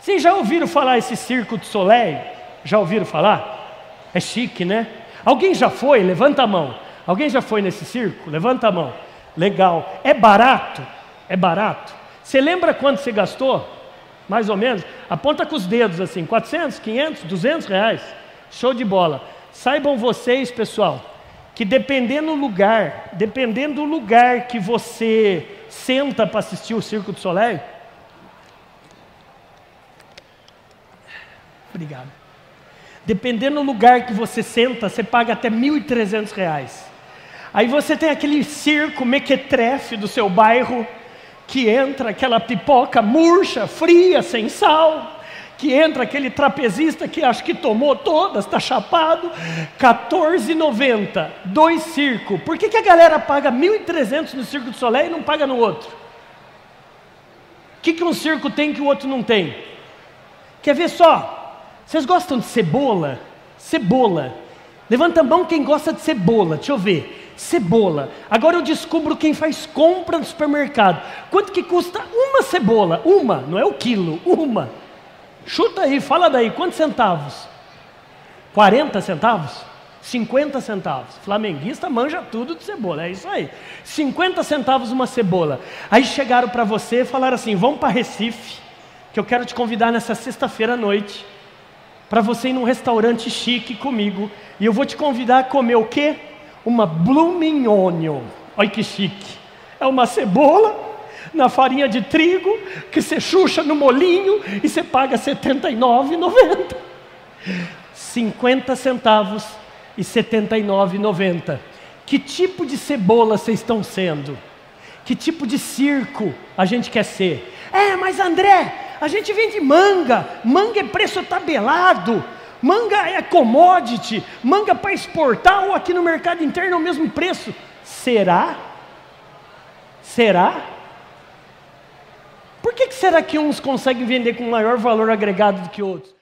Vocês já ouviram falar esse circo de Soleil? Já ouviram falar? É chique, né? Alguém já foi? Levanta a mão. Alguém já foi nesse circo? Levanta a mão. Legal. É barato? É barato. Você lembra quanto você gastou? Mais ou menos? Aponta com os dedos assim: 400, 500, 200 reais. Show de bola. Saibam vocês, pessoal, que dependendo do lugar, dependendo do lugar que você senta para assistir o Circo do Soleil. Obrigado. Dependendo do lugar que você senta, você paga até R$ 1.300. Aí você tem aquele circo mequetrefe do seu bairro, que entra aquela pipoca murcha, fria, sem sal, que entra aquele trapezista que acho que tomou todas, está chapado, 14,90, dois circos. Por que, que a galera paga 1.300 no Circo do Soleil e não paga no outro? O que, que um circo tem que o outro não tem? Quer ver só? Vocês gostam de cebola? Cebola. Levanta a mão quem gosta de cebola, deixa eu ver cebola. Agora eu descubro quem faz compra no supermercado. Quanto que custa uma cebola? Uma, não é o quilo, uma. Chuta aí, fala daí, quantos centavos? 40 centavos? 50 centavos. Flamenguista manja tudo de cebola, é isso aí. 50 centavos uma cebola. Aí chegaram para você e falaram assim: vamos para Recife, que eu quero te convidar nessa sexta-feira à noite, para você ir num restaurante chique comigo, e eu vou te convidar a comer o quê? uma blooming onion. Olha que chique. É uma cebola na farinha de trigo que você chucha no molinho e você paga R$ 79,90. 50 centavos e R$ 79,90. Que tipo de cebola vocês estão sendo? Que tipo de circo a gente quer ser? É, mas André, a gente vende manga, manga é preço tabelado. Manga é commodity, manga para exportar ou aqui no mercado interno é o mesmo preço. Será? Será? Por que, que será que uns conseguem vender com maior valor agregado do que outros?